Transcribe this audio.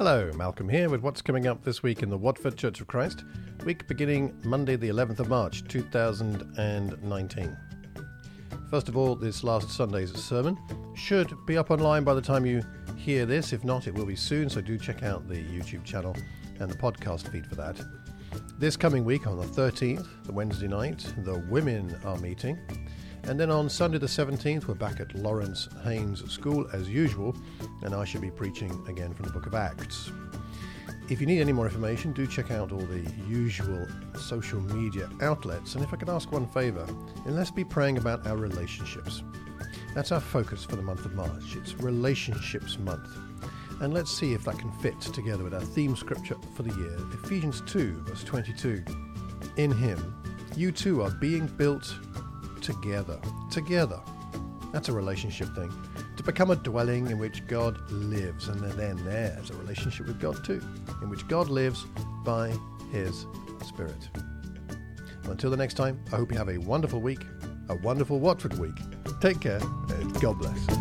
Hello, Malcolm here with what's coming up this week in the Watford Church of Christ, week beginning Monday, the 11th of March 2019. First of all, this last Sunday's sermon should be up online by the time you hear this. If not, it will be soon, so do check out the YouTube channel and the podcast feed for that. This coming week on the 13th, the Wednesday night, the women are meeting. And then on Sunday the 17th, we're back at Laurance Haines School as usual, and I shall be preaching again from the book of Acts. If you need any more information, do check out all the usual social media outlets. And if I could ask one favour, and let's be praying about our relationships. That's our focus for the month of March. It's Relationships Month. And let's see if that can fit together with our theme scripture for the year Ephesians 2, verse 22. In Him, you too are being built together. Together. That's a relationship thing. To become a dwelling in which God lives, and then there's a relationship with God too, in which God lives by His Spirit. Until the next time, I hope you have a wonderful week, a wonderful Watford week. Take care, and God bless.